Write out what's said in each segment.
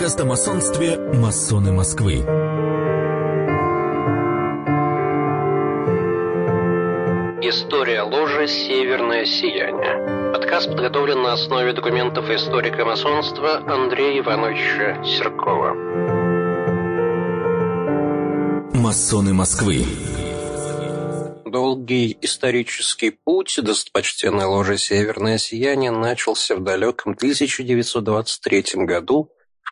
Подкаст о масонстве «Масоны Москвы». История ложи «Северное сияние». Подкаст подготовлен на основе документов историка масонства Андрея Ивановича Серкова. «Масоны Москвы». Долгий исторический путь достопочтенной ложи «Северное сияние» начался в далеком 1923 году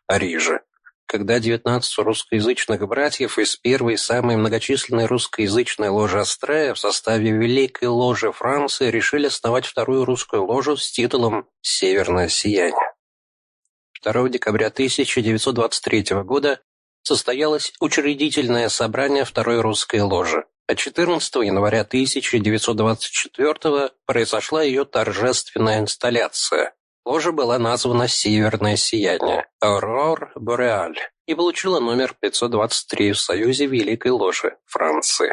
в Париже, когда 19 русскоязычных братьев из первой самой многочисленной русскоязычной ложи Астрея в составе Великой ложи Франции решили основать вторую русскую ложу с титулом «Северное сияние». 2 декабря 1923 года состоялось учредительное собрание второй русской ложи, а 14 января 1924 произошла ее торжественная инсталляция. Ложа была названа «Северное сияние» «Aurore Boreal» и получила номер 523 в Союзе Великой Ложи Франции.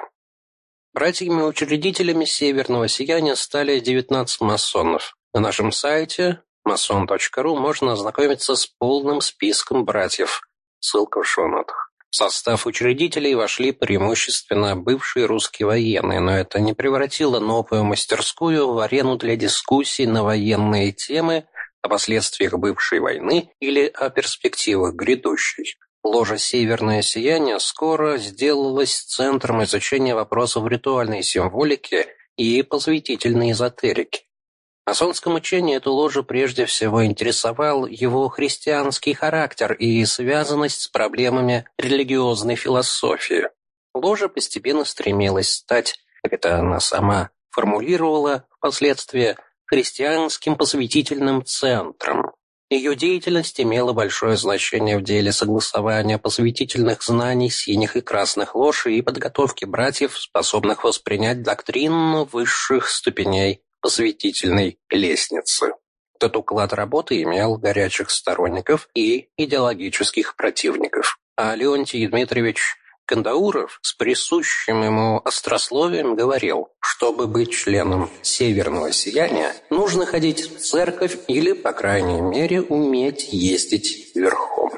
Братьями-учредителями «Северного сияния» стали 19 масонов. На нашем сайте mason.ru можно ознакомиться с полным списком братьев. Ссылка в шоу-нотах. В состав учредителей вошли преимущественно бывшие русские военные, но это не превратило новую мастерскую в арену для дискуссий на военные темы о последствиях бывшей войны или о перспективах грядущей. Ложа «Северное сияние» скоро сделалась центром изучения вопросов ритуальной символики и посвятительной эзотерики. Масонском учении эту ложу прежде всего интересовал его христианский характер и связанность с проблемами религиозной философии. Ложа постепенно стремилась стать, как это она сама формулировала впоследствии, христианским посвятительным центром. Ее деятельность имела большое значение в деле согласования посвятительных знаний синих и красных лож и подготовки братьев, способных воспринять доктрину высших ступеней посвятительной лестницы. Этот уклад работы имел горячих сторонников и идеологических противников. А Леонтий Дмитриевич Кандауров с присущим ему острословием говорил, чтобы быть членом «Северного сияния», нужно ходить в церковь или, по крайней мере, уметь ездить верхом.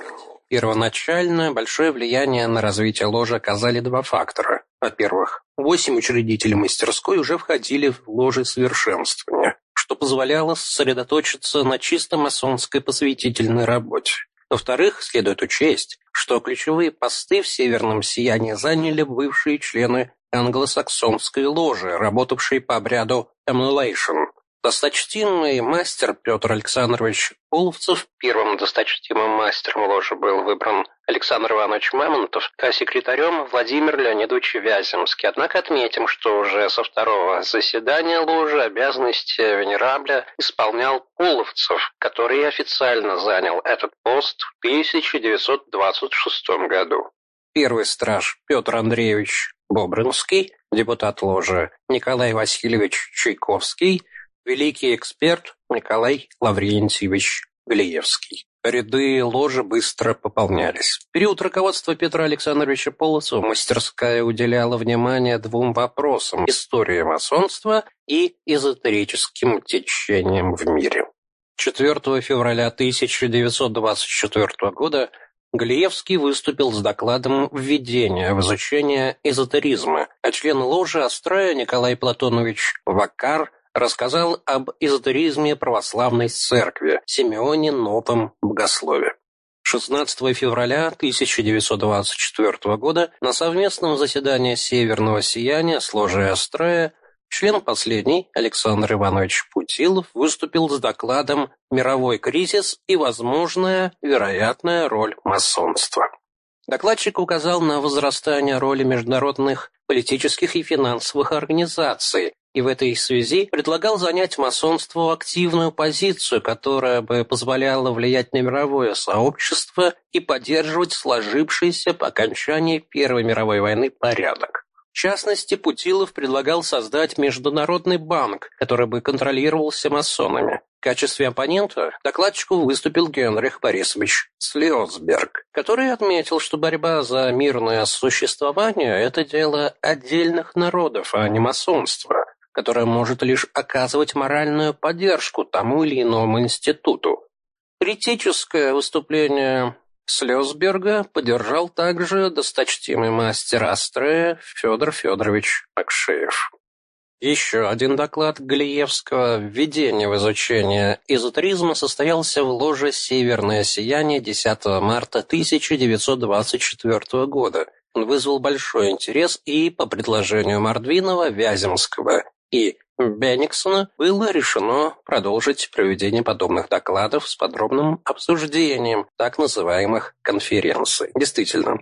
Первоначально большое влияние на развитие ложи оказали два фактора. Во-первых, восемь учредителей мастерской уже входили в ложи совершенствования, что позволяло сосредоточиться на чисто масонской посвятительной работе. Во-вторых, следует учесть, что ключевые посты в «Северном сиянии» заняли бывшие члены англосаксонской ложи, работавшие по обряду «emulation», Досточтимый мастер Петр Александрович Половцев, первым досточтимым мастером ложи был выбран Александр Иванович Мамонтов, а секретарем Владимир Леонидович Вяземский. Однако отметим, что уже со второго заседания ложи обязанности венерабля исполнял Половцев, который официально занял этот пост в 1926 году. Первый страж Петр Андреевич Бобринский, депутат ложи Николай Васильевич Чайковский – великий эксперт Николай Лаврентьевич Галиевский. Ряды ложи быстро пополнялись. В период руководства Петра Александровича Полосова мастерская уделяла внимание двум вопросам – истории масонства и эзотерическим течениям в мире. 4 февраля 1924 года Галиевский выступил с докладом введения в изучение эзотеризма, а член ложи Астроя Николай Платонович Вакар рассказал об эзотеризме православной церкви Симеоне Новом Богослове. 16 февраля 1924 года на совместном заседании Северного сияния с ложей Астрея член последний Александр Иванович Путилов выступил с докладом «Мировой кризис и возможная вероятная роль масонства». Докладчик указал на возрастание роли международных политических и финансовых организаций и в этой связи предлагал занять масонству активную позицию, которая бы позволяла влиять на мировое сообщество и поддерживать сложившийся по окончании Первой мировой войны порядок. В частности, Путилов предлагал создать Международный банк, который бы контролировался масонами. Качестве оппонента докладчику выступил Генрих Борисович Слиосберг, который отметил, что борьба за мирное существование – это дело отдельных народов, а не масонства которая может лишь оказывать моральную поддержку тому или иному институту. Критическое выступление Слезберга поддержал также досточтимый мастер Астрея Федор Федорович Акшеев. Еще один доклад Галиевского «Введение в изучение эзотеризма» состоялся в ложе «Северное сияние» 10 марта 1924 года. Он вызвал большой интерес и, по предложению Мордвинова, Вяземского и Бенниксона, было решено продолжить проведение подобных докладов с подробным обсуждением так называемых конференций. Действительно,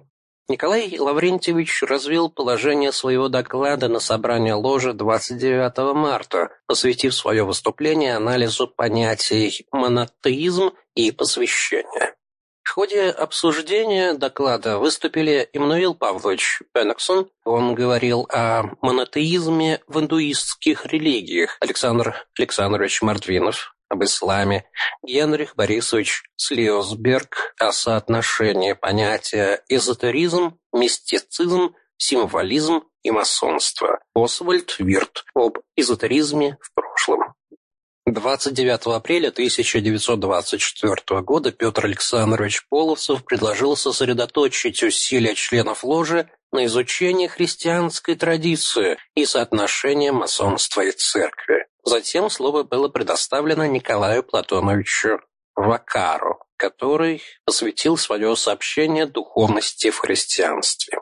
Николай Лаврентьевич развил положение своего доклада на собрании ложи 29 марта, посвятив свое выступление анализу понятий монотеизм и посвящение. В ходе обсуждения доклада выступили Иммануил Павлович Пеннексон, он говорил о монотеизме в индуистских религиях, Александр Александрович Мартвинов, об исламе, Генрих Борисович Слиосберг о соотношении понятия эзотеризм, мистицизм, символизм и масонство, Освальд Вирт об эзотеризме в прошлом. 29 апреля 1924 года Петр Александрович Половцев предложил сосредоточить усилия членов ложи на изучении христианской традиции и соотношения масонства и церкви. Затем слово было предоставлено Николаю Платоновичу Вакару, который посвятил свое сообщение духовности в христианстве.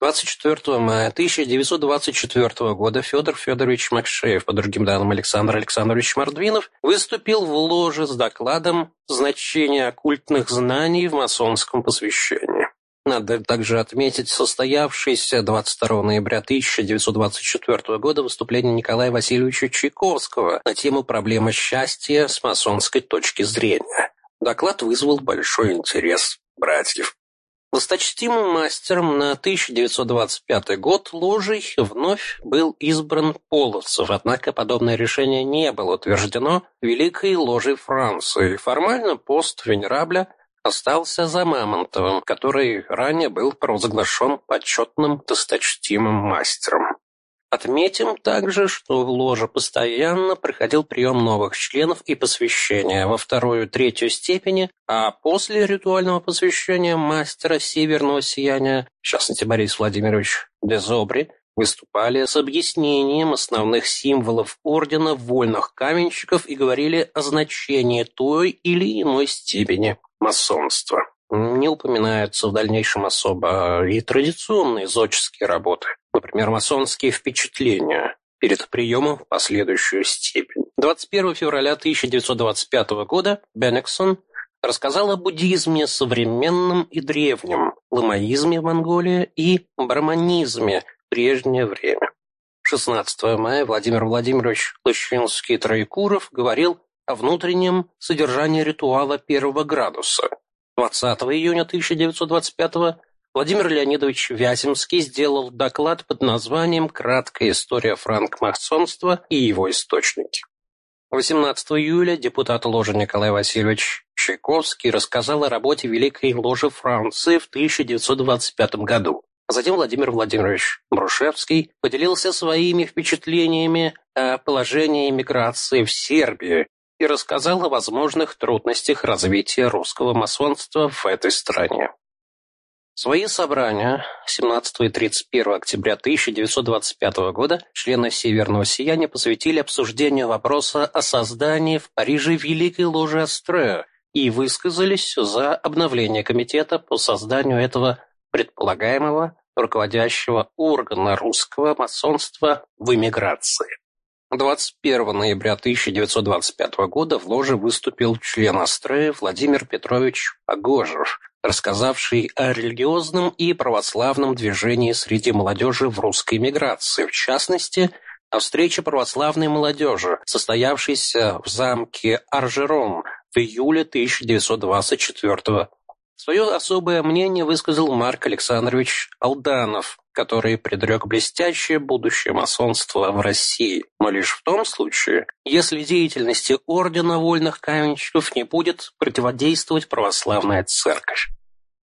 24 мая 1924 года Федор Федорович Макшеев, по другим данным Александр Александрович Мордвинов, выступил в ложе с докладом «Значение оккультных знаний в масонском посвящении». Надо также отметить состоявшееся 22 ноября 1924 года выступление Николая Васильевича Чайковского на тему «Проблема счастья с масонской точки зрения». Доклад вызвал большой интерес братьев. Досточтимым мастером на 1925 год ложей вновь был избран Половцев, однако подобное решение не было утверждено Великой ложей Франции. Формально пост Венерабля – остался за Мамонтовым, который ранее был провозглашен почетным досточтимым мастером. Отметим также, что в ложе постоянно проходил прием новых членов и посвящения во вторую третью степени, а после ритуального посвящения мастера северного сияния, в частности Борис Владимирович Дезобри, выступали с объяснением основных символов ордена вольных каменщиков и говорили о значении той или иной степени масонства. Не упоминаются в дальнейшем особо и традиционные зодческие работы, например, масонские впечатления перед приемом в последующую степень. 21 февраля 1925 года Беннексон рассказал о буддизме современном и древнем, ламаизме в Монголии и барманизме в прежнее время. 16 мая Владимир Владимирович Лощинский-Троекуров говорил о внутреннем содержании ритуала первого градуса. 20 июня 1925 Владимир Леонидович Вяземский сделал доклад под названием «Краткая история франкмасонства и его источники». 18 июля депутат ложи Николай Васильевич Чайковский рассказал о работе Великой ложи Франции в 1925 году. Затем Владимир Владимирович Брушевский поделился своими впечатлениями о положении миграции в Сербии и рассказал о возможных трудностях развития русского масонства в этой стране. Свои собрания 17 и 31 октября 1925 года члены Северного Сияния посвятили обсуждению вопроса о создании в Париже Великой Ложи Астрея и высказались за обновление комитета по созданию этого предполагаемого руководящего органа русского масонства в эмиграции. 21 ноября 1925 года в ложе выступил член Астрея Владимир Петрович Погожев, рассказавший о религиозном и православном движении среди молодежи в русской миграции, в частности, о встрече православной молодежи, состоявшейся в замке Аржерон в июле 1924 года. Свое особое мнение высказал Марк Александрович Алданов, который предрек блестящее будущее масонства в России, но лишь в том случае, если деятельности Ордена Вольных Каменщиков не будет противодействовать православная церковь.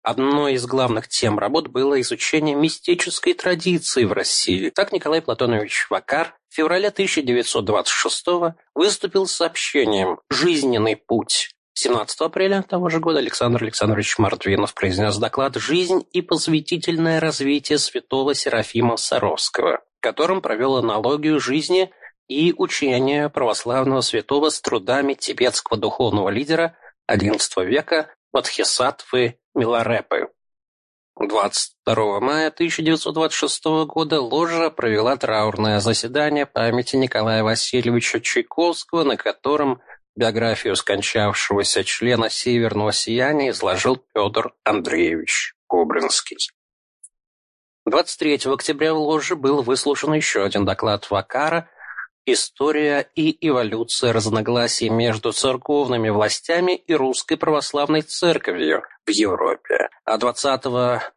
Одной из главных тем работ было изучение мистической традиции в России. Так Николай Платонович Вакар в феврале 1926 выступил с сообщением «Жизненный путь 17 апреля того же года Александр Александрович Мартвинов произнес доклад «Жизнь и посвятительное развитие святого Серафима Саровского», которым провел аналогию жизни и учения православного святого с трудами тибетского духовного лидера XI века Вадхисатвы Миларепы. 22 мая 1926 года ложа провела траурное заседание памяти Николая Васильевича Чайковского, на котором Биографию скончавшегося члена «Северного сияния» изложил Петр Андреевич Кобринский. 23 октября в Ложе был выслушан еще один доклад Вакара «История и эволюция разногласий между церковными властями и Русской Православной Церковью в Европе», а 20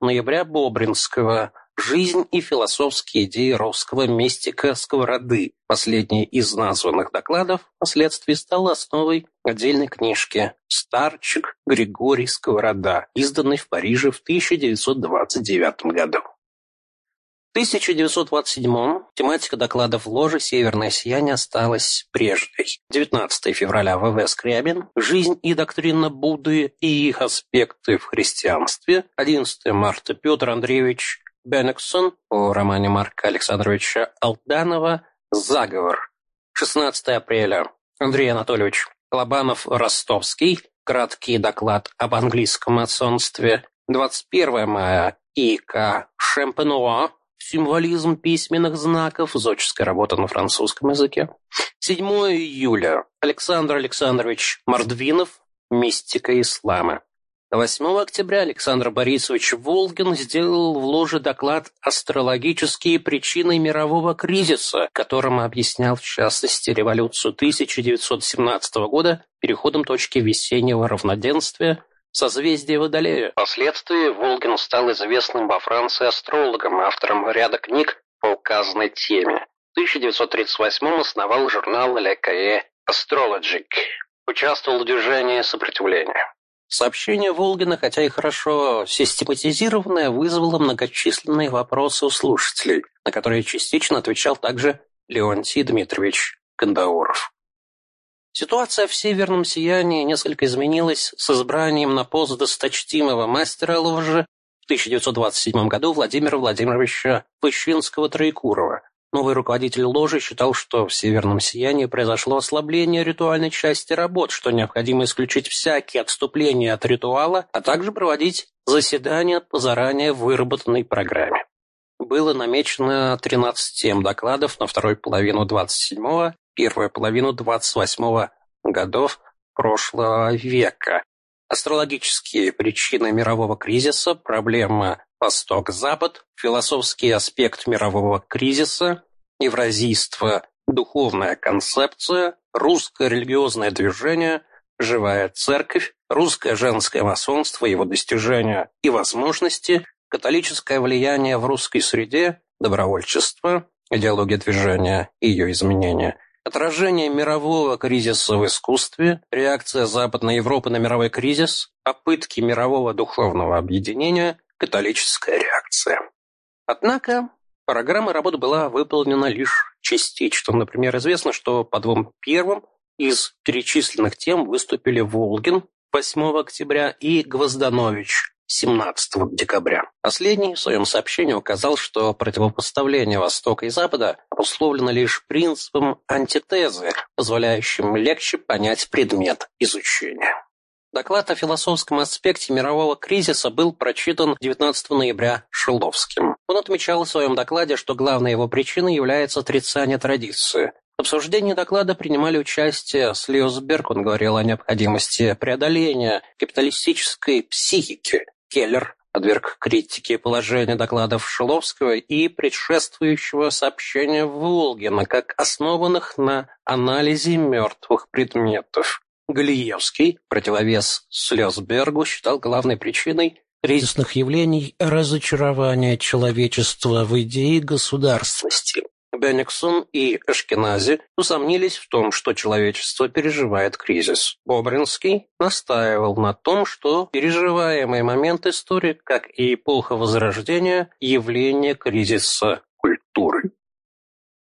ноября Бобринского Жизнь и философские идеи русского мистика Сковороды. Последний из названных докладов впоследствии стал основой отдельной книжки «Старчик Григорий Сковорода», изданной в Париже в 1929 году. В 1927 тематика докладов ложи «Северное сияние» осталась прежней. 19 февраля В.В. Скрябин «Жизнь и доктрина Будды и их аспекты в христианстве». 11 марта Петр Андреевич Беннексон по романе Марка Александровича Алданова «Заговор». 16 апреля. Андрей Анатольевич Лобанов-Ростовский. Краткий доклад об английском масонстве. 21 мая. И.К. Шемпенуа. Символизм письменных знаков. Зодческая работа на французском языке. 7 июля. Александр Александрович Мордвинов. Мистика ислама. 8 октября Александр Борисович Волгин сделал в ложе доклад «Астрологические причины мирового кризиса», которым объяснял, в частности, революцию 1917 года переходом точки весеннего равноденствия созвездия Водолея. Впоследствии Волгин стал известным во Франции астрологом, автором ряда книг по указанной теме. В 1938 основал журнал «Le Cahier Astrologique». Участвовал в движении сопротивления. Сообщение Волгина, хотя и хорошо систематизированное, вызвало многочисленные вопросы у слушателей, на которые частично отвечал также Леонтий Дмитриевич Кандауров. Ситуация в «Северном сиянии» несколько изменилась с избранием на пост досточтимого мастера лжи в 1927 году Владимира Владимировича Пыщинского-Троекурова, Новый руководитель ложи считал, что в «Северном сиянии» произошло ослабление ритуальной части работ, что необходимо исключить всякие отступления от ритуала, а также проводить заседания по заранее выработанной программе. Было намечено 13 тем докладов на вторую половину 27-го, первую половину 28-го годов прошлого века. Астрологические причины мирового кризиса, проблема Восток-Запад, философский аспект мирового кризиса, евразийство, духовная концепция, русское религиозное движение, живая церковь, русское женское масонство, его достижения и возможности, католическое влияние в русской среде, добровольчество, идеология движения и ее изменения, отражение мирового кризиса в искусстве, реакция Западной Европы на мировой кризис, попытки мирового духовного объединения, католическая реакция. Однако программа работы была выполнена лишь частично. Например, известно, что по двум первым из перечисленных тем выступили Волгин 8 октября и Гвозданович 17 декабря. Последний в своем сообщении указал, что противопоставление Востока и Запада обусловлено лишь принципом антитезы, позволяющим легче понять предмет изучения. Доклад о философском аспекте мирового кризиса был прочитан 19 ноября Шиловским. Он отмечал в своем докладе, что главной его причиной является отрицание традиции. В обсуждении доклада принимали участие Слиосберг, он говорил о необходимости преодоления капиталистической психики. Келлер подверг критике положение докладов Шиловского и предшествующего сообщения Волгина как основанных на анализе мертвых предметов. Галиевский, противовес Слезбергу, считал главной причиной кризисных явлений разочарования человечества в идее государственности. Бенниксон и Эшкенази усомнились в том, что человечество переживает кризис. Бобринский настаивал на том, что переживаемый момент истории, как и эпоха Возрождения, явление кризиса.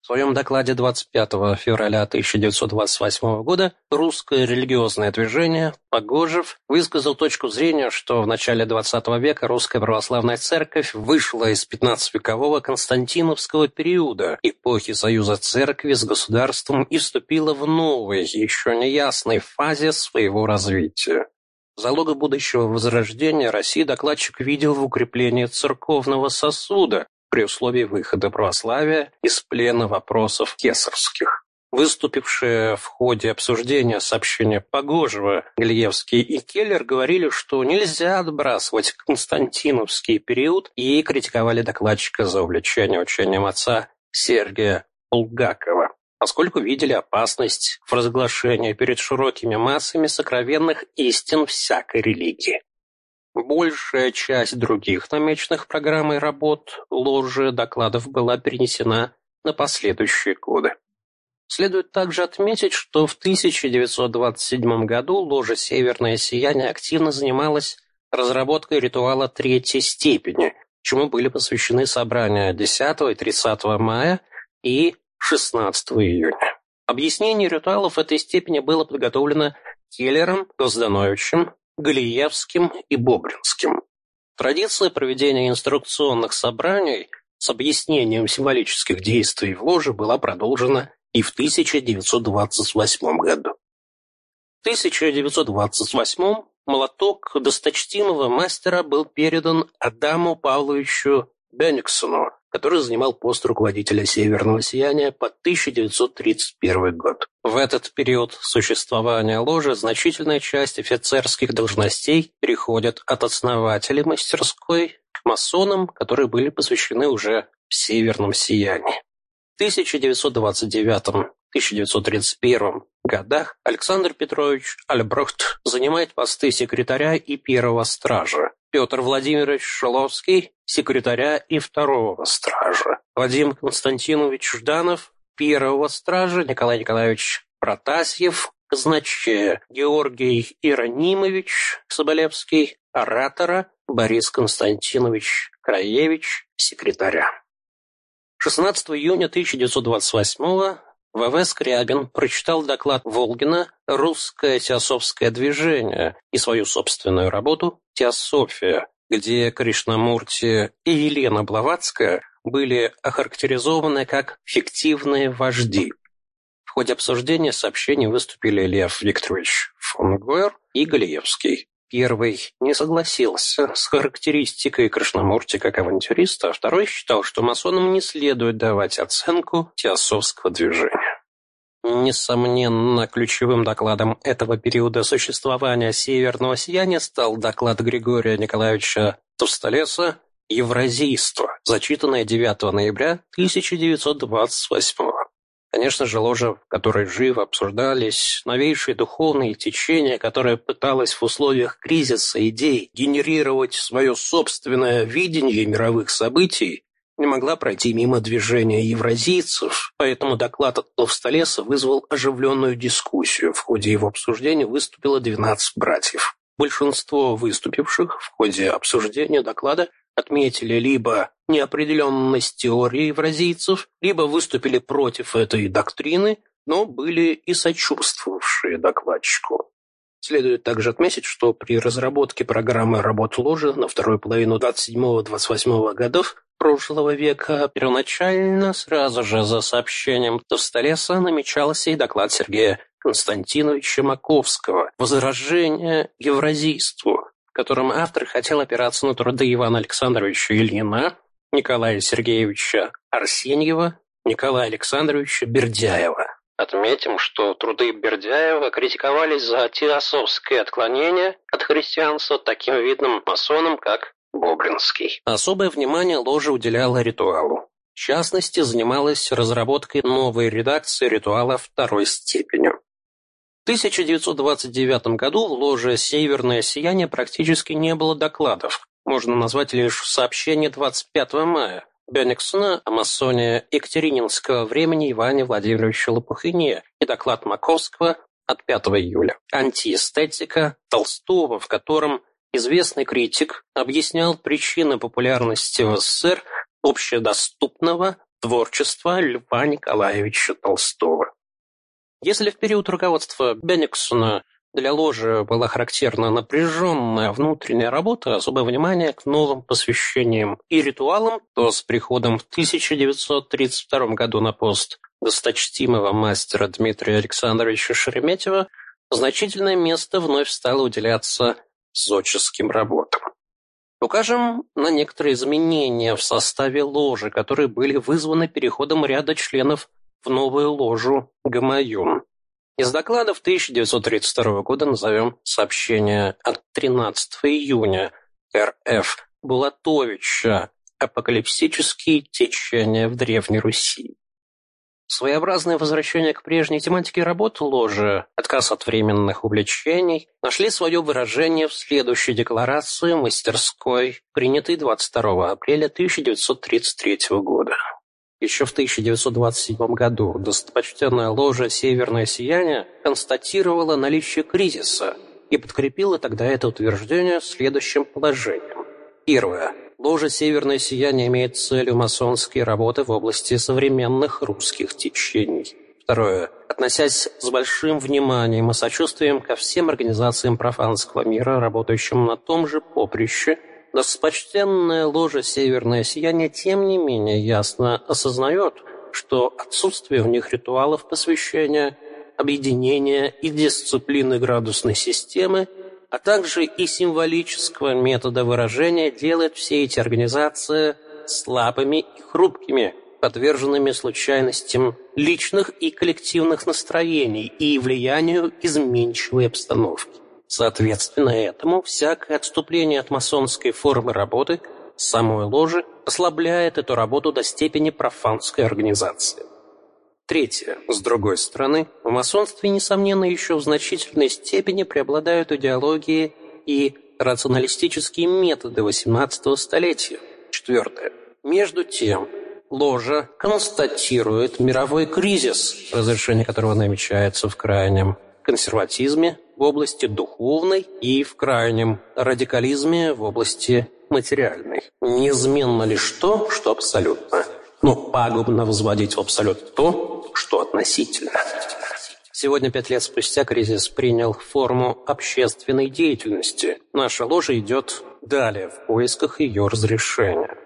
В своем докладе 25 февраля 1928 года русское религиозное движение Погожев высказал точку зрения, что в начале XX века русская православная церковь вышла из 15-векового Константиновского периода эпохи союза церкви с государством и вступила в новой, еще неясной фазе своего развития. Залога будущего возрождения России докладчик видел в укреплении церковного сосуда, при условии выхода православия из плена вопросов кесарских. Выступившие в ходе обсуждения сообщения Погожева, Ильевский и Келлер говорили, что нельзя отбрасывать Константиновский период и критиковали докладчика за увлечение учением отца Сергия Булгакова, поскольку видели опасность в разглашении перед широкими массами сокровенных истин всякой религии. Большая часть других намеченных программой работ, ложи докладов была перенесена на последующие годы. Следует также отметить, что в 1927 году ложа «Северное сияние» активно занималась разработкой ритуала третьей степени, чему были посвящены собрания 10 и 30 мая и 16 июня. Объяснение ритуалов этой степени было подготовлено Келлером, Госдановичем, Галиевским и Бобринским. Традиция проведения инструкционных собраний с объяснением символических действий в ложе была продолжена и в 1928 году. В 1928 молоток досточтимого мастера был передан Адаму Павловичу Бенниксону, который занимал пост руководителя «Северного сияния» по 1931 год. В этот период существования ложи значительная часть офицерских должностей переходит от основателей мастерской к масонам, которые были посвящены уже в «Северном сиянии». В 1929-1931 годах Александр Петрович Альбрехт занимает посты секретаря и первого стража, Петр Владимирович Шиловский, секретаря и второго стража, Вадим Константинович Жданов, первого стража, Николай Николаевич Протасьев, казначея, Георгий Иронимович Соболевский, оратора, Борис Константинович Краевич, секретаря. 16 июня 1928 В.В. Скрябин прочитал доклад Волгина «Русское теософское движение» и свою собственную работу «Теософия», где Кришнамурти и Елена Блаватская были охарактеризованы как фиктивные вожди. В ходе обсуждения сообщений выступили Лев Викторович фон Гойер и Галиевский. Первый не согласился с характеристикой Кришнамурти как авантюриста, а второй считал, что масонам не следует давать оценку теософского движения. Несомненно, ключевым докладом этого периода существования северного сияния стал доклад Григория Николаевича Товстолеса «Евразийство», зачитанное 9 ноября 1928 года. Конечно же, ложа, в которой живо обсуждались новейшие духовные течения, которая пыталась в условиях кризиса идей генерировать свое собственное видение мировых событий, не могла пройти мимо движения евразийцев, поэтому доклад от Товстолеса вызвал оживленную дискуссию. В ходе его обсуждения выступило 12 братьев. Большинство выступивших в ходе обсуждения доклада отметили либо неопределенность теории евразийцев, либо выступили против этой доктрины, но были и сочувствовавшие докладчику. Следует также отметить, что при разработке программы работ ложи на вторую половину 27-28 годов прошлого века первоначально сразу же за сообщением Товстолеса намечался и доклад Сергея Константиновича Маковского «Возражение евразийству», которым автор хотел опираться на труды Ивана Александровича Ильина, Николая Сергеевича Арсеньева, Николая Александровича Бердяева. Отметим, что труды Бердяева критиковались за теософское отклонение от христианства таким видным масонам, как Бобринский. Особое внимание ложа уделяла ритуалу. В частности, занималась разработкой новой редакции ритуала второй степени. 1929 году в ложе «Северное сияние» практически не было докладов. Можно назвать лишь сообщение 25 мая Бенниксона о Екатерининского времени Иване Владимировиче Лопухине и доклад Маковского от 5 июля. Антиэстетика Толстого, в котором известный критик объяснял причины популярности в СССР общедоступного Творчество Льва Николаевича Толстого. Если в период руководства Бенниксона для ложи была характерна напряженная внутренняя работа, особое внимание к новым посвящениям и ритуалам, то с приходом в 1932 году на пост досточтимого мастера Дмитрия Александровича Шереметьева значительное место вновь стало уделяться зодческим работам. Укажем на некоторые изменения в составе ложи, которые были вызваны переходом ряда членов в новую ложу Гамаюн. Из докладов 1932 года назовем сообщение от 13 июня РФ Булатовича «Апокалипсические течения в Древней Руси». Своеобразное возвращение к прежней тематике работ ложи, отказ от временных увлечений, нашли свое выражение в следующей декларации мастерской, принятой 22 апреля 1933 года. Еще в 1927 году достопочтенная ложа «Северное сияние» констатировала наличие кризиса и подкрепила тогда это утверждение следующим положением. Первое. Ложа «Северное сияние» имеет целью масонские работы в области современных русских течений. Второе. Относясь с большим вниманием и сочувствием ко всем организациям профанского мира, работающим на том же поприще – Достопочтенная ложа «Северное сияние» тем не менее ясно осознает, что отсутствие в них ритуалов посвящения, объединения и дисциплины градусной системы, а также и символического метода выражения делает все эти организации слабыми и хрупкими, подверженными случайностям личных и коллективных настроений и влиянию изменчивой обстановки. Соответственно этому, всякое отступление от масонской формы работы самой ложи ослабляет эту работу до степени профанской организации. Третье. С другой стороны, в масонстве, несомненно, еще в значительной степени преобладают идеологии и рационалистические методы XVIII столетия. Четвертое. Между тем, ложа констатирует мировой кризис, разрешение которого намечается в крайнем консерватизме в области духовной и в крайнем радикализме в области материальной. Неизменно лишь то, что абсолютно. Но пагубно возводить в абсолют то, что относительно. Сегодня, пять лет спустя, кризис принял форму общественной деятельности. Наша ложа идет далее в поисках ее разрешения.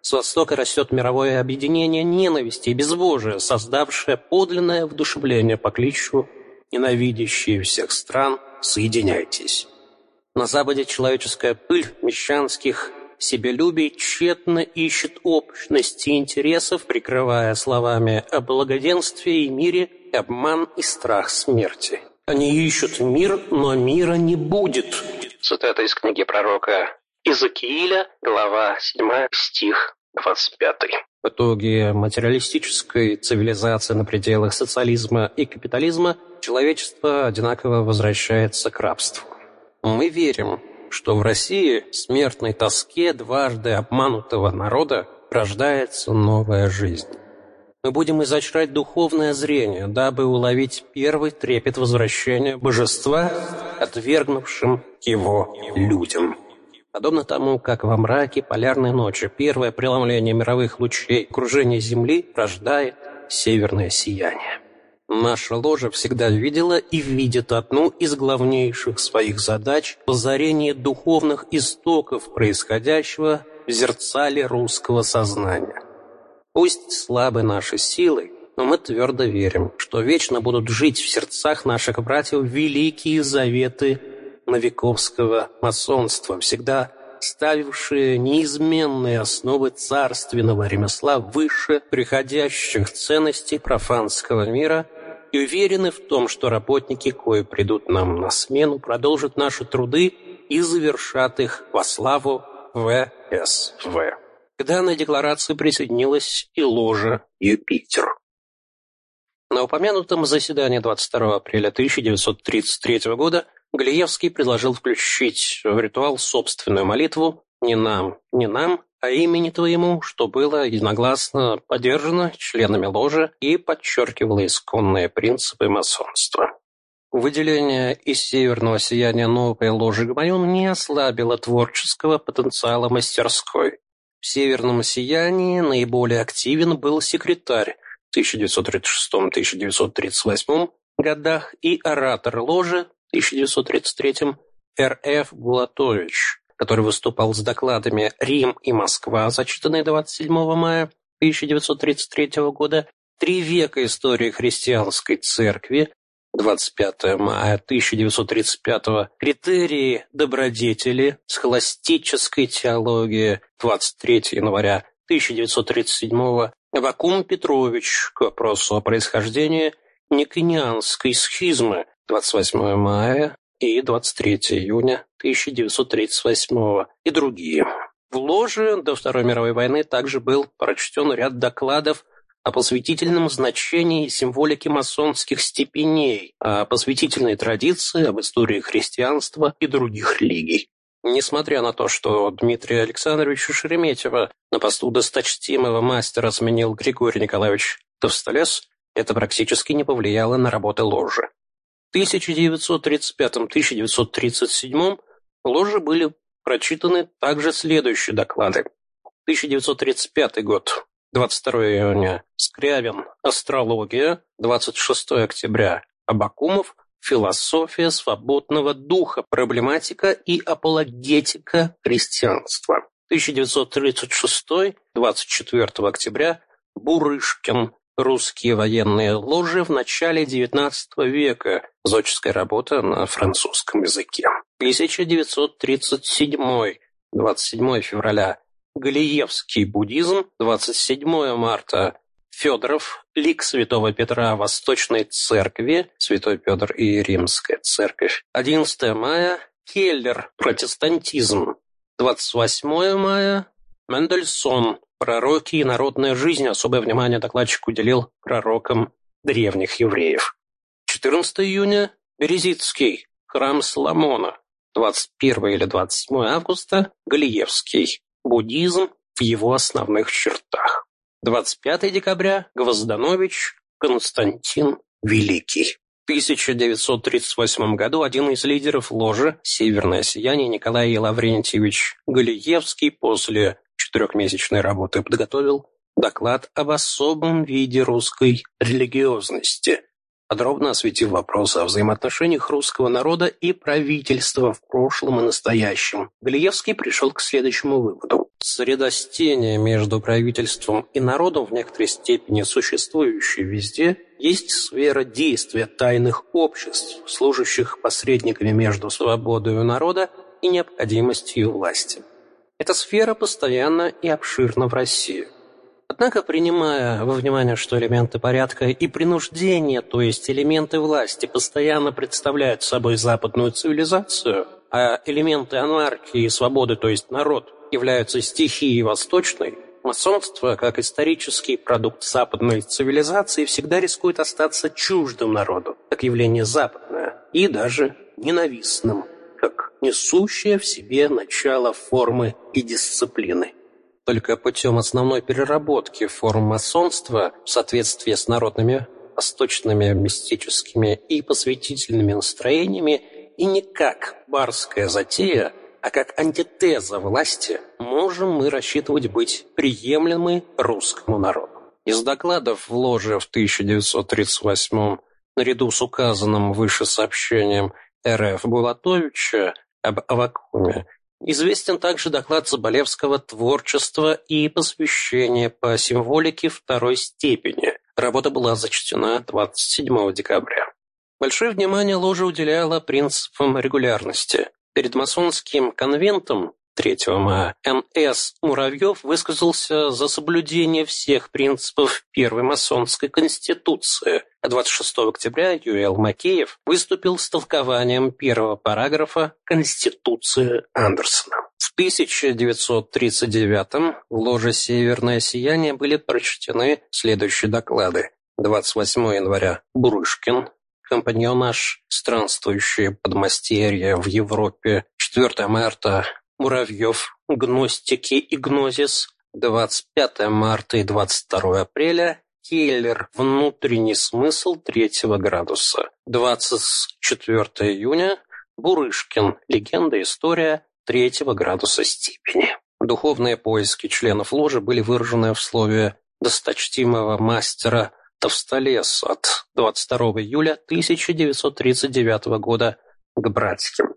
С востока растет мировое объединение ненависти и безбожия, создавшее подлинное вдушевление по кличу ненавидящие всех стран, соединяйтесь. На Западе человеческая пыль мещанских себелюбий тщетно ищет общности интересов, прикрывая словами о благоденствии и мире обман и страх смерти. Они ищут мир, но мира не будет. Цитата из книги пророка Иезекииля, глава 7, стих 25. В итоге материалистической цивилизации на пределах социализма и капитализма человечество одинаково возвращается к рабству. Мы верим, что в России смертной тоске дважды обманутого народа рождается новая жизнь. Мы будем изучать духовное зрение, дабы уловить первый трепет возвращения божества, отвергнувшим его людям. Подобно тому, как во мраке полярной ночи первое преломление мировых лучей окружения Земли рождает северное сияние. Наша ложа всегда видела и видит одну из главнейших своих задач – озарение духовных истоков происходящего в зерцале русского сознания. Пусть слабы наши силы, но мы твердо верим, что вечно будут жить в сердцах наших братьев великие заветы новиковского масонства, всегда ставившие неизменные основы царственного ремесла выше приходящих ценностей профанского мира и уверены в том, что работники, кои придут нам на смену, продолжат наши труды и завершат их во славу ВСВ. К данной декларации присоединилась и ложа «Юпитер». На упомянутом заседании 22 апреля 1933 года Галиевский предложил включить в ритуал собственную молитву «Не нам, не нам, а имени твоему», что было единогласно поддержано членами ложи и подчеркивало исконные принципы масонства. Выделение из северного сияния новой ложи Гмайон не ослабило творческого потенциала мастерской. В «Северном сиянии» наиболее активен был секретарь в 1936-1938 годах и оратор ложи в 1933 Р.Ф. Булатович, который выступал с докладами «Рим и Москва», зачитанные 27 мая 1933 года, «Три века истории христианской церкви», 25 мая 1935 «Критерии добродетели. Схоластической теологии», 23 января 1937 Вакум Петрович к вопросу о происхождении Никонианской схизмы, 28 мая и 23 июня 1938 и другие. В ложе до Второй мировой войны также был прочтен ряд докладов о посвятительном значении и символике масонских степеней, о посвятительной традиции, об истории христианства и других религий. Несмотря на то, что Дмитрия Александровича Шереметьева на посту досточтимого мастера сменил Григорий Николаевич Товстолес, это практически не повлияло на работы ложи. В 1935-1937 ложи были прочитаны также следующие доклады. 1935 год. 22 июня Скрябин «Астрология», 26 октября Абакумов «Философия свободного духа. Проблематика и апологетика христианства». 1936, 24 октября Бурышкин «Русские военные ложи в начале XIX века. Зодческая работа на французском языке». 1937, 27 февраля Галиевский буддизм, 27 марта. Федоров, лик святого Петра Восточной Церкви, Святой Петр и Римская Церковь. 11 мая. Келлер, протестантизм. 28 мая. Мендельсон, пророки и народная жизнь. Особое внимание докладчик уделил пророкам древних евреев. 14 июня. Березицкий, храм Соломона. 21 или 27 августа. Галиевский буддизм в его основных чертах. 25 декабря Гвозданович Константин Великий. В 1938 году один из лидеров ложи «Северное сияние» Николай Лаврентьевич Галиевский после четырехмесячной работы подготовил доклад об особом виде русской религиозности, подробно осветив вопросы о взаимоотношениях русского народа и правительства в прошлом и настоящем. Галиевский пришел к следующему выводу. Средостение между правительством и народом в некоторой степени существующей везде есть сфера действия тайных обществ, служащих посредниками между свободой народа и необходимостью власти. Эта сфера постоянна и обширна в России. Однако, принимая во внимание, что элементы порядка и принуждения, то есть элементы власти, постоянно представляют собой западную цивилизацию, а элементы анархии и свободы, то есть народ, являются стихией восточной, масонство, как исторический продукт западной цивилизации, всегда рискует остаться чуждым народу, как явление западное, и даже ненавистным, как несущее в себе начало формы и дисциплины. Только путем основной переработки форм масонства в соответствии с народными восточными мистическими и посвятительными настроениями и не как барская затея, а как антитеза власти, можем мы рассчитывать быть приемлемы русскому народу. Из докладов в ложе в 1938 наряду с указанным выше сообщением РФ Булатовича об Авакуме Известен также доклад Заболевского «Творчество и посвящение по символике второй степени». Работа была зачтена 27 декабря. Большое внимание ложа уделяла принципам регулярности. Перед масонским конвентом 3 мая Н.С. Муравьев высказался за соблюдение всех принципов Первой масонской конституции. 26 октября Юэл Макеев выступил с толкованием первого параграфа Конституции Андерсона. В 1939 в ложе «Северное сияние» были прочтены следующие доклады. 28 января Бурышкин, компаньонаж «Странствующие подмастерья в Европе», 4 марта Муравьев, гностики и гнозис, 25 марта и 22 апреля, Келлер, внутренний смысл третьего градуса, 24 июня, Бурышкин, легенда, история третьего градуса степени. Духовные поиски членов ложи были выражены в слове досточтимого мастера Товстолес от 22 июля 1939 года к братским.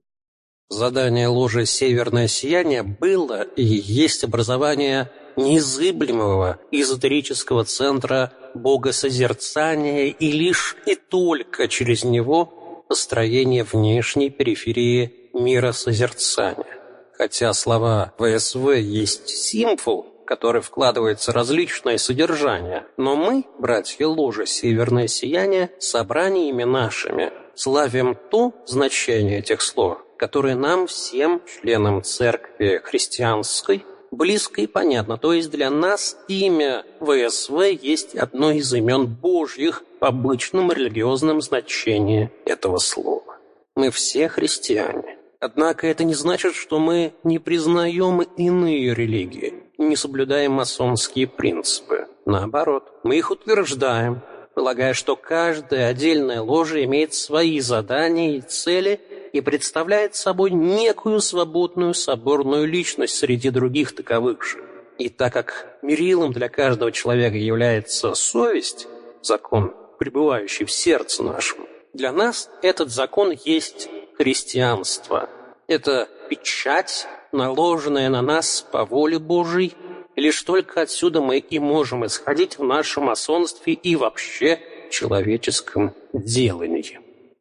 Задание ложи «Северное сияние» было и есть образование незыблемого эзотерического центра богосозерцания и лишь и только через него построение внешней периферии мира созерцания. Хотя слова ВСВ есть символ, который вкладывается различное содержание, но мы, братья ложи «Северное сияние», собраниями нашими, славим то значение этих слов, которое нам всем, членам церкви христианской, близко и понятно. То есть для нас имя ВСВ есть одно из имен Божьих в обычном религиозном значении этого слова. Мы все христиане. Однако это не значит, что мы не признаем иные религии, не соблюдаем масонские принципы. Наоборот, мы их утверждаем, полагая, что каждая отдельная ложа имеет свои задания и цели и представляет собой некую свободную соборную личность среди других таковых же. И так как мерилом для каждого человека является совесть, закон, пребывающий в сердце нашем, для нас этот закон есть христианство. Это печать, наложенная на нас по воле Божией, лишь только отсюда мы и можем исходить в нашем масонстве и вообще человеческом делании.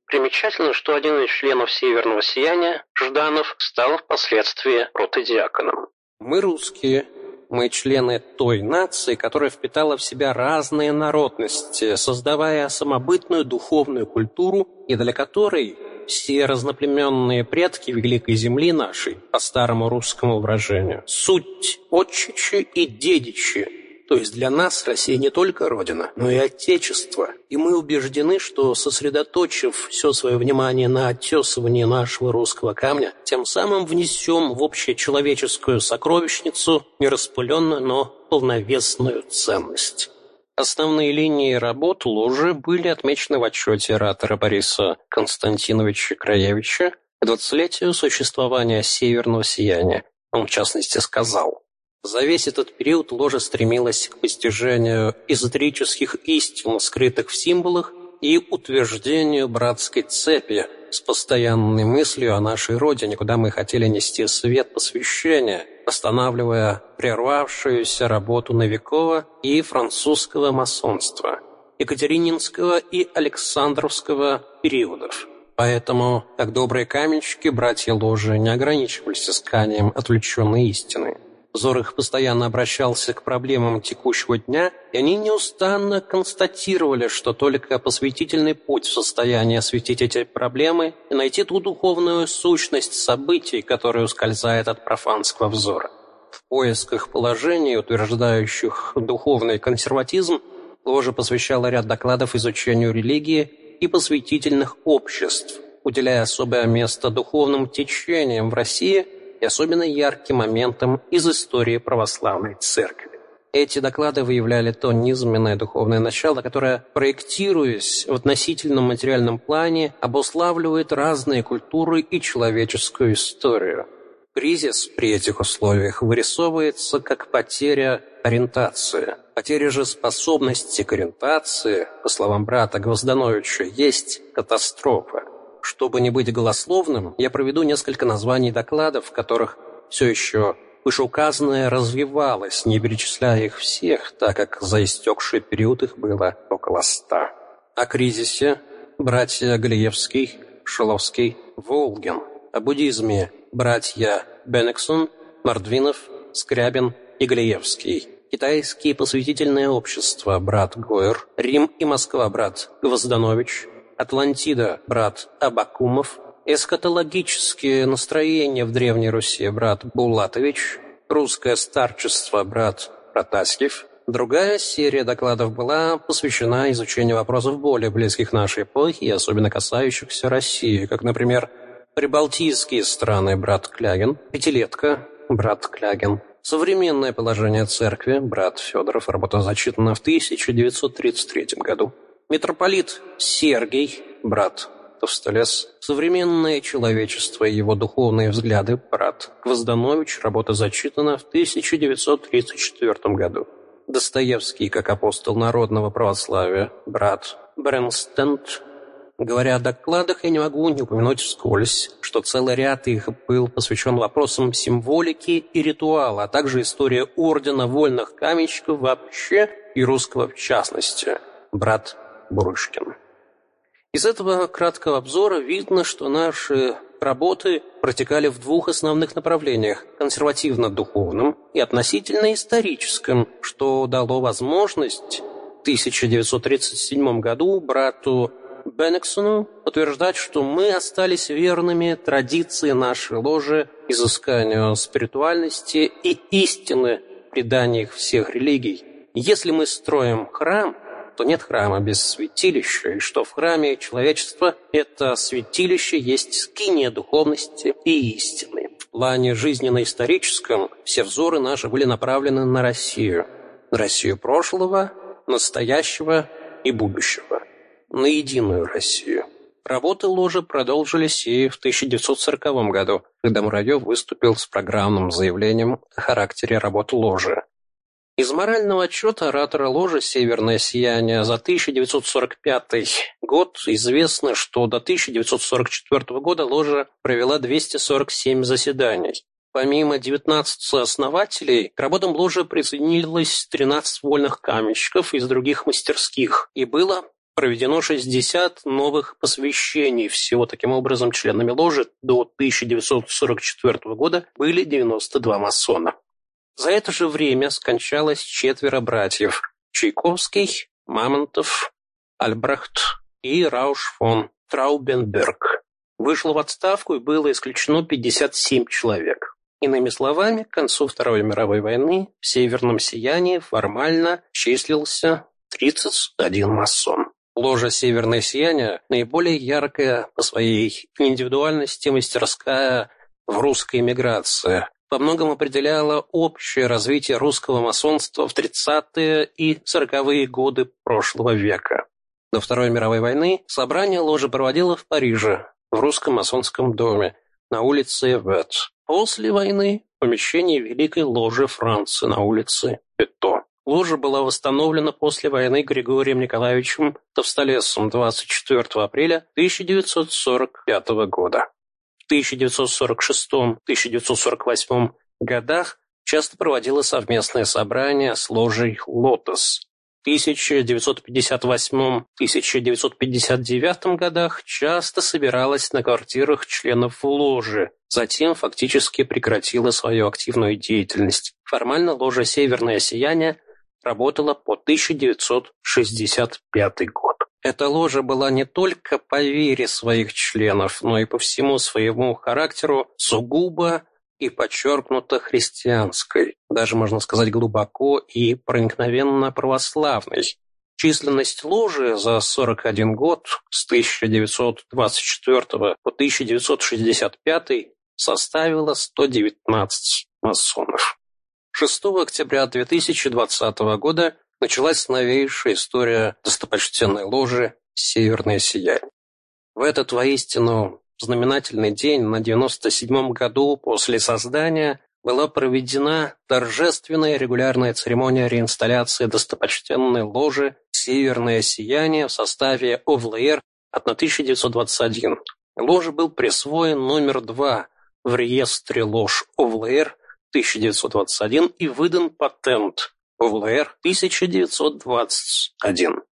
Примечательно, что один из членов Северного Сияния, Жданов, стал впоследствии протодиаконом. Мы русские, мы члены той нации, которая впитала в себя разные народности, создавая самобытную духовную культуру, и для которой все разноплеменные предки Великой Земли нашей, по старому русскому выражению, суть отчичи и дедичи, то есть для нас Россия не только Родина, но и Отечество. И мы убеждены, что сосредоточив все свое внимание на оттесывании нашего русского камня, тем самым внесем в общечеловеческую сокровищницу нераспыленную, но полновесную ценность. Основные линии работ ложи были отмечены в отчете оратора Бориса Константиновича Краевича к двадцатилетию существования Северного сияния. Он, в частности, сказал, «За весь этот период ложа стремилась к постижению эзотерических истин, скрытых в символах, и утверждению братской цепи с постоянной мыслью о нашей Родине, куда мы хотели нести свет посвящения, останавливая прервавшуюся работу Новикова и французского масонства, Екатерининского и Александровского периодов. Поэтому, как добрые каменщики, братья ложи не ограничивались исканием отвлеченной истины. Взор их постоянно обращался к проблемам текущего дня, и они неустанно констатировали, что только посвятительный путь в состоянии осветить эти проблемы и найти ту духовную сущность событий, которая ускользает от профанского взора. В поисках положений, утверждающих духовный консерватизм, ложа посвящала ряд докладов изучению религии и посвятительных обществ, уделяя особое место духовным течениям в России – и особенно ярким моментом из истории православной церкви. Эти доклады выявляли то низменное духовное начало, которое, проектируясь в относительном материальном плане, обуславливает разные культуры и человеческую историю. Кризис при этих условиях вырисовывается как потеря ориентации. Потеря же способности к ориентации, по словам брата Гвоздановича, есть катастрофа. Чтобы не быть голословным, я проведу несколько названий докладов, в которых все еще вышеуказанное развивалось, не перечисляя их всех, так как за истекший период их было около ста. О кризисе братья Галиевский, Шиловский, Волгин. О буддизме братья Бенексон, Мордвинов, Скрябин и Галиевский. Китайские посвятительные общества брат Гойер, Рим и Москва брат Гвозданович, Атлантида, брат Абакумов, эскатологические настроения в Древней Руси, брат Булатович, русское старчество, брат Протасьев. Другая серия докладов была посвящена изучению вопросов более близких нашей эпохи и особенно касающихся России, как, например, Прибалтийские страны, брат Клягин, Пятилетка, брат Клягин, Современное положение церкви, брат Федоров, работа зачитана в 1933 году. Митрополит Сергий, брат Товстолес, «Современное человечество и его духовные взгляды», брат Гвозданович, работа зачитана в 1934 году. Достоевский, как апостол народного православия, брат Бренстенд, Говоря о докладах, я не могу не упомянуть вскользь, что целый ряд их был посвящен вопросам символики и ритуала, а также история Ордена Вольных Каменщиков вообще и русского в частности, брат Бурышкин. Из этого краткого обзора видно, что наши работы протекали в двух основных направлениях – консервативно-духовном и относительно-историческом, что дало возможность в 1937 году брату Беннексону утверждать, что мы остались верными традиции нашей ложи, изысканию спиритуальности и истины преданиях всех религий. Если мы строим храм, то нет храма без святилища, и что в храме человечества это святилище есть скиния духовности и истины. В плане жизненно-историческом все взоры наши были направлены на Россию. На Россию прошлого, настоящего и будущего на единую Россию. Работы ложи продолжились и в 1940 году, когда Муравьев выступил с программным заявлением о характере работ ложи. Из морального отчета оратора ложи «Северное сияние» за 1945 год известно, что до 1944 года ложа провела 247 заседаний. Помимо 19 основателей, к работам ложи присоединилось 13 вольных каменщиков из других мастерских, и было проведено 60 новых посвящений. Всего таким образом членами ложи до 1944 года были 92 масона. За это же время скончалось четверо братьев – Чайковский, Мамонтов, Альбрехт и Рауш фон Траубенберг. Вышло в отставку и было исключено 57 человек. Иными словами, к концу Второй мировой войны в Северном сиянии формально числился 31 масон. Ложа «Северное сияние» наиболее яркая по своей индивидуальности мастерская в русской эмиграции. Во многом определяла общее развитие русского масонства в 30-е и 40-е годы прошлого века. До Второй мировой войны собрание ложи проводило в Париже, в русском масонском доме, на улице Эвет. После войны – помещение Великой ложи Франции на улице Пето. Ложа была восстановлена после войны Григорием Николаевичем Товстолесом 24 апреля 1945 года. В 1946-1948 годах часто проводила совместное собрание с ложей «Лотос». В 1958-1959 годах часто собиралась на квартирах членов ложи, затем фактически прекратила свою активную деятельность. Формально ложа «Северное сияние» работала по 1965 год. Эта ложа была не только по вере своих членов, но и по всему своему характеру сугубо и подчеркнуто христианской, даже, можно сказать, глубоко и проникновенно православной. Численность ложи за 41 год с 1924 по 1965 составила 119 масонов. 6 октября 2020 года началась новейшая история достопочтенной ложи «Северное сияние». В этот воистину знаменательный день на 97-м году после создания была проведена торжественная регулярная церемония реинсталляции достопочтенной ложи «Северное сияние» в составе ОВЛР от 1921. Ложе был присвоен номер два в реестре лож ОВЛР 1921 и выдан патент ОВЛР 1921.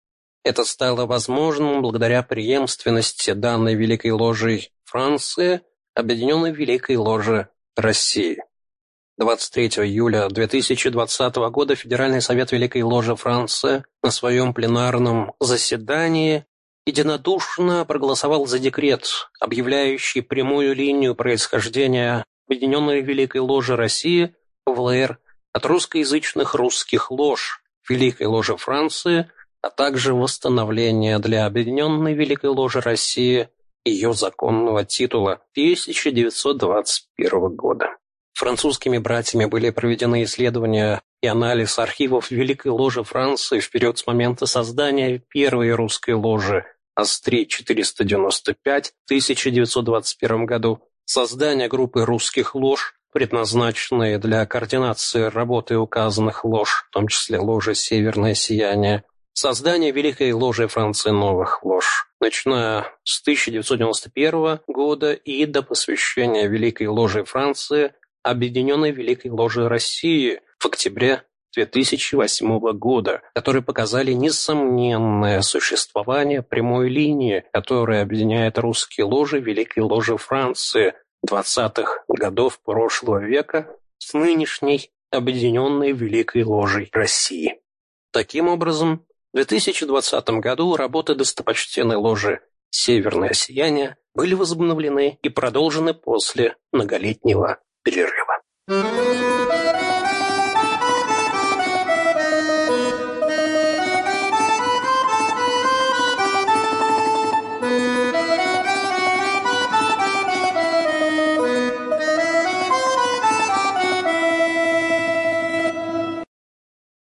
Это стало возможным благодаря преемственности данной Великой Ложей Франции, Объединенной Великой Ложи России. 23 июля 2020 года Федеральный совет Великой Ложи Франции на своем пленарном заседании единодушно проголосовал за декрет, объявляющий прямую линию происхождения Объединенной Великой Ложи России, ВЛР, от русскоязычных русских лож Великой Ложи Франции, а также восстановление для Объединенной Великой Ложи России ее законного титула 1921 года. Французскими братьями были проведены исследования и анализ архивов Великой Ложи Франции в период с момента создания первой русской ложи АСТРИ-495 в 1921 году, создание группы русских лож, предназначенные для координации работы указанных лож, в том числе ложи «Северное сияние», создание Великой Ложи Франции новых лож, начиная с 1991 года и до посвящения Великой Ложи Франции Объединенной Великой Ложи России в октябре 2008 года, которые показали несомненное существование прямой линии, которая объединяет русские ложи Великой Ложи Франции 20-х годов прошлого века с нынешней Объединенной Великой Ложей России. Таким образом, в 2020 году работы достопочтенной ложи «Северное сияние» были возобновлены и продолжены после многолетнего перерыва.